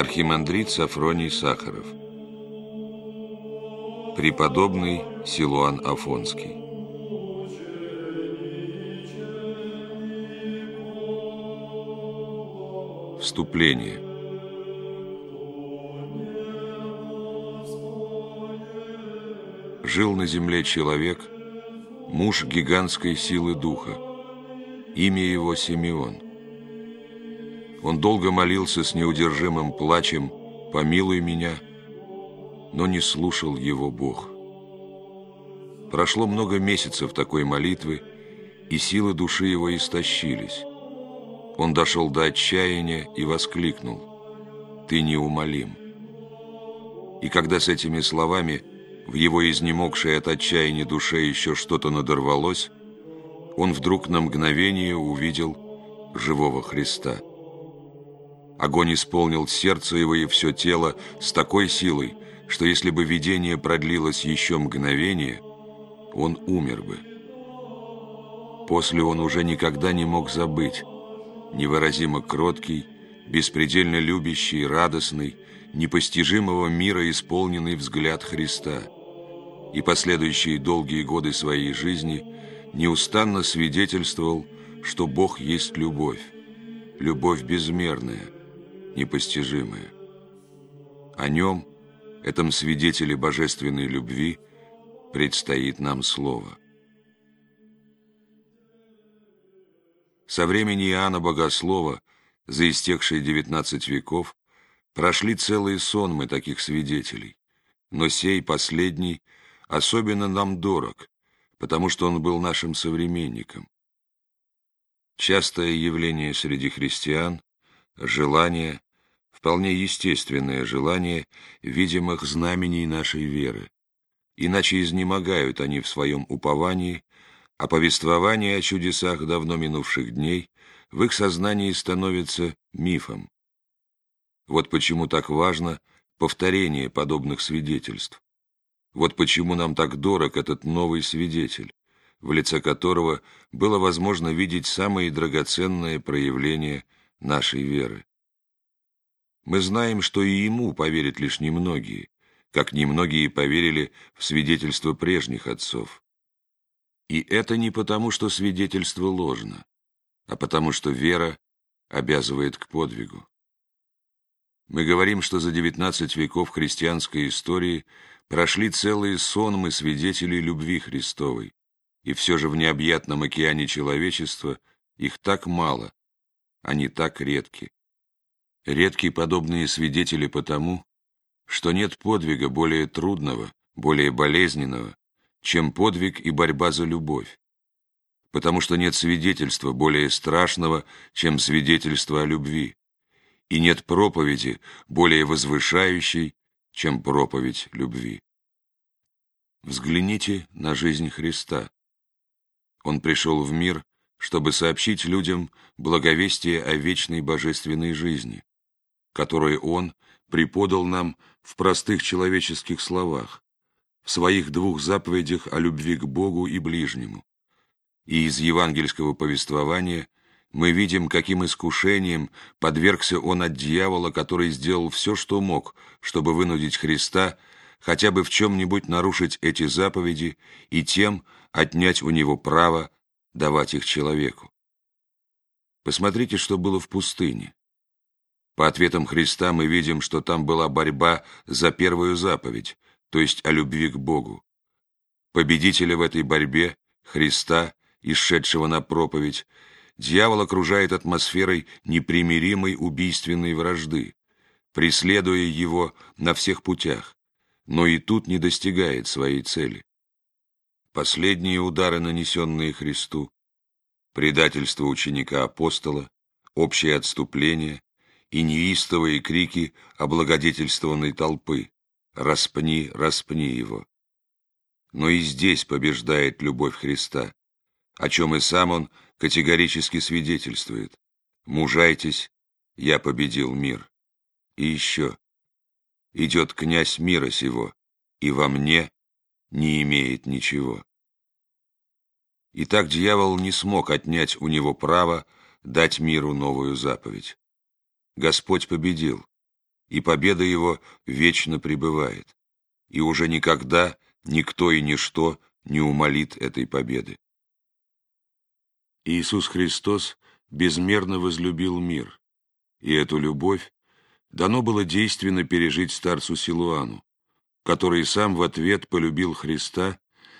Архимандрит Сафроний Сахаров. Преподобный Силуан Афонский. Вступление. Жил на земле человек, муж гигантской силы духа. Имя его Симеон – он долго молился с неудержимым плачем «Помилуй меня», но не слушал его Бог. Прошло много месяцев такой молитвы, и силы души его истощились. Он дошел до отчаяния и воскликнул «Ты неумолим». И когда с этими словами в его изнемогшей от отчаяния душе еще что-то надорвалось, он вдруг на мгновение увидел живого Христа – Огонь исполнил сердце его и все тело с такой силой, что если бы видение продлилось еще мгновение, он умер бы. После он уже никогда не мог забыть невыразимо кроткий, беспредельно любящий, радостный, непостижимого мира исполненный взгляд Христа. И последующие долгие годы своей жизни неустанно свидетельствовал, что Бог есть любовь, любовь безмерная – непостижимое. О нем, этом свидетеле божественной любви, предстоит нам слово. Со времени Иоанна Богослова, за истекшие девятнадцать веков, прошли целые сонмы таких свидетелей, но сей последний особенно нам дорог, потому что он был нашим современником. Частое явление среди христиан желание, вполне естественное желание видимых знамений нашей веры. Иначе изнемогают они в своем уповании, а повествование о чудесах давно минувших дней в их сознании становится мифом. Вот почему так важно повторение подобных свидетельств. Вот почему нам так дорог этот новый свидетель, в лице которого было возможно видеть самые драгоценные проявления нашей веры. Мы знаем, что и ему поверят лишь немногие, как немногие поверили в свидетельство прежних отцов. И это не потому, что свидетельство ложно, а потому, что вера обязывает к подвигу. Мы говорим, что за девятнадцать веков христианской истории прошли целые сонмы свидетелей любви Христовой, и все же в необъятном океане человечества их так мало, они так редки. Редки подобные свидетели потому, что нет подвига более трудного, более болезненного, чем подвиг и борьба за любовь. Потому что нет свидетельства более страшного, чем свидетельство о любви. И нет проповеди более возвышающей, чем проповедь любви. Взгляните на жизнь Христа. Он пришел в мир, чтобы сообщить людям благовестие о вечной божественной жизни, которое Он преподал нам в простых человеческих словах, в своих двух заповедях о любви к Богу и ближнему. И из евангельского повествования мы видим, каким искушением подвергся Он от дьявола, который сделал все, что мог, чтобы вынудить Христа хотя бы в чем-нибудь нарушить эти заповеди и тем отнять у него право давать их человеку. Посмотрите, что было в пустыне. По ответам Христа мы видим, что там была борьба за первую заповедь, то есть о любви к Богу. Победителя в этой борьбе, Христа, исшедшего на проповедь, дьявол окружает атмосферой непримиримой убийственной вражды, преследуя его на всех путях, но и тут не достигает своей цели. Последние удары, нанесенные Христу, предательство ученика-апостола, общее отступление и неистовые крики облагодетельствованной толпы «Распни, распни его!». Но и здесь побеждает любовь Христа, о чем и сам он категорически свидетельствует. «Мужайтесь, я победил мир». И еще. «Идет князь мира сего, и во мне не имеет ничего». И так дьявол не смог отнять у него право дать миру новую заповедь. Господь победил, и победа его вечно пребывает, и уже никогда никто и ничто не умолит этой победы. Иисус Христос безмерно возлюбил мир, и эту любовь дано было действенно пережить старцу Силуану, который сам в ответ полюбил Христа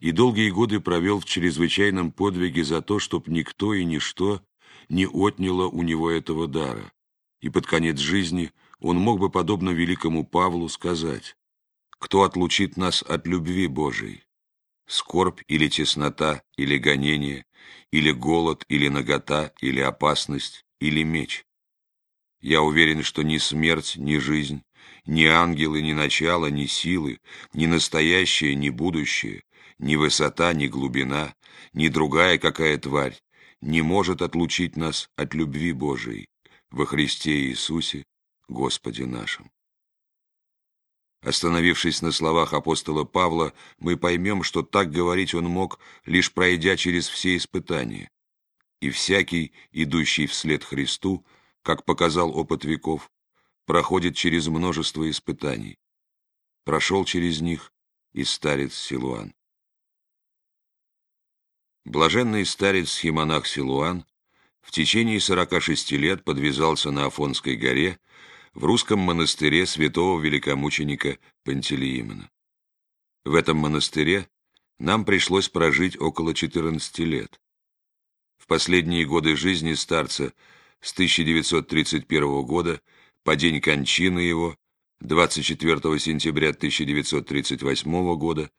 и долгие годы провел в чрезвычайном подвиге за то, чтоб никто и ничто не отняло у него этого дара, и под конец жизни он мог бы, подобно великому Павлу, сказать, «Кто отлучит нас от любви Божией? Скорбь или теснота, или гонение, или голод, или нагота, или опасность, или меч?» Я уверен, что ни смерть, ни жизнь, ни ангелы, ни начало, ни силы, ни настоящее, ни будущее, ни высота, ни глубина, ни другая какая тварь не может отлучить нас от любви Божией во Христе Иисусе, Господе нашим. Остановившись на словах апостола Павла, мы поймем, что так говорить он мог, лишь пройдя через все испытания. И всякий, идущий вслед Христу, как показал опыт веков, проходит через множество испытаний. Прошел через них и старец Силуан. Блаженный старец Схимонах Силуан в течение 46 лет подвязался на Афонской горе в русском монастыре святого великомученика Пантелеимона. В этом монастыре нам пришлось прожить около 14 лет. В последние годы жизни старца с 1931 года по день кончины его, 24 сентября 1938 года,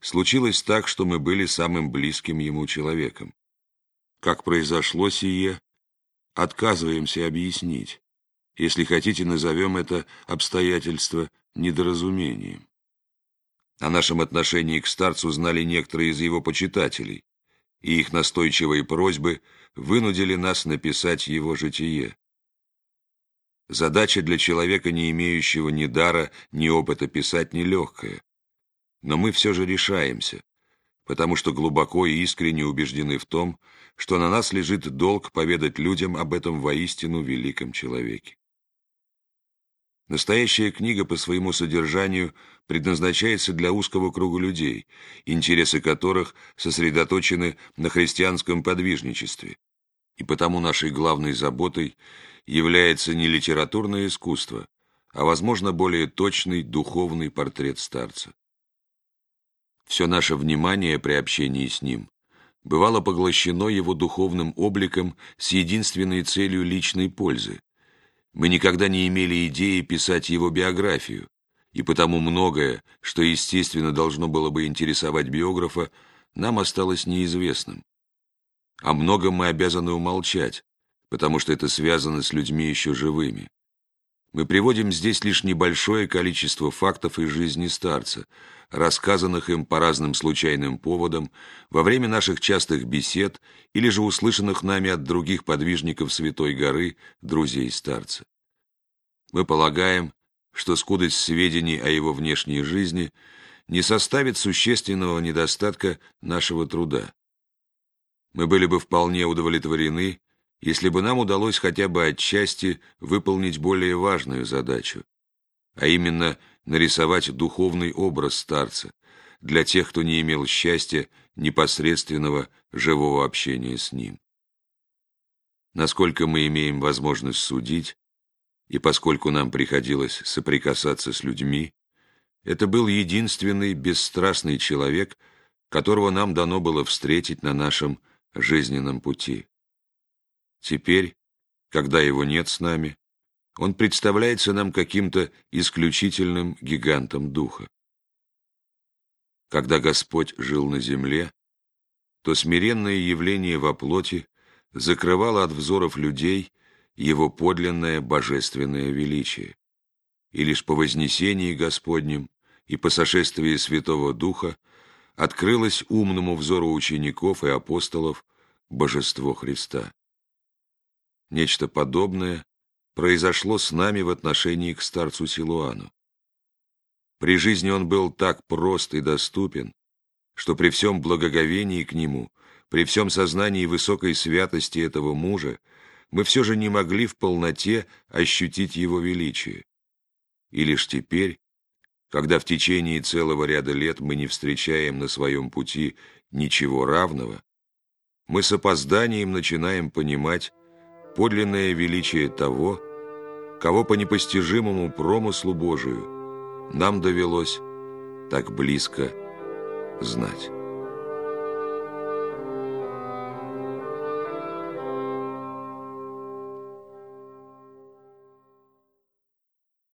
случилось так, что мы были самым близким ему человеком. Как произошло сие, отказываемся объяснить. Если хотите, назовем это обстоятельство недоразумением. О нашем отношении к старцу знали некоторые из его почитателей, и их настойчивые просьбы вынудили нас написать его житие. Задача для человека, не имеющего ни дара, ни опыта писать, нелегкая. Но мы все же решаемся, потому что глубоко и искренне убеждены в том, что на нас лежит долг поведать людям об этом воистину великом человеке. Настоящая книга по своему содержанию предназначается для узкого круга людей, интересы которых сосредоточены на христианском подвижничестве. И потому нашей главной заботой является не литературное искусство, а, возможно, более точный духовный портрет старца. Все наше внимание при общении с ним бывало поглощено его духовным обликом с единственной целью личной пользы. Мы никогда не имели идеи писать его биографию, и потому многое, что, естественно, должно было бы интересовать биографа, нам осталось неизвестным. О многом мы обязаны умолчать, потому что это связано с людьми еще живыми. Мы приводим здесь лишь небольшое количество фактов из жизни старца, рассказанных им по разным случайным поводам во время наших частых бесед или же услышанных нами от других подвижников Святой горы, друзей старца. Мы полагаем, что скудость сведений о его внешней жизни не составит существенного недостатка нашего труда. Мы были бы вполне удовлетворены, если бы нам удалось хотя бы отчасти выполнить более важную задачу, а именно нарисовать духовный образ старца для тех, кто не имел счастья непосредственного живого общения с ним. Насколько мы имеем возможность судить, и поскольку нам приходилось соприкасаться с людьми, это был единственный бесстрастный человек, которого нам дано было встретить на нашем жизненном пути. Теперь, когда его нет с нами, он представляется нам каким-то исключительным гигантом духа. Когда Господь жил на земле, то смиренное явление во плоти закрывало от взоров людей его подлинное божественное величие. И лишь по вознесении Господнем и по сошествии Святого Духа открылось умному взору учеников и апостолов божество Христа. Нечто подобное произошло с нами в отношении к старцу Силуану. При жизни он был так прост и доступен, что при всем благоговении к нему, при всем сознании высокой святости этого мужа, мы все же не могли в полноте ощутить его величие. И лишь теперь, когда в течение целого ряда лет мы не встречаем на своем пути ничего равного, мы с опозданием начинаем понимать подлинное величие того, кого по непостижимому промыслу Божию нам довелось так близко знать.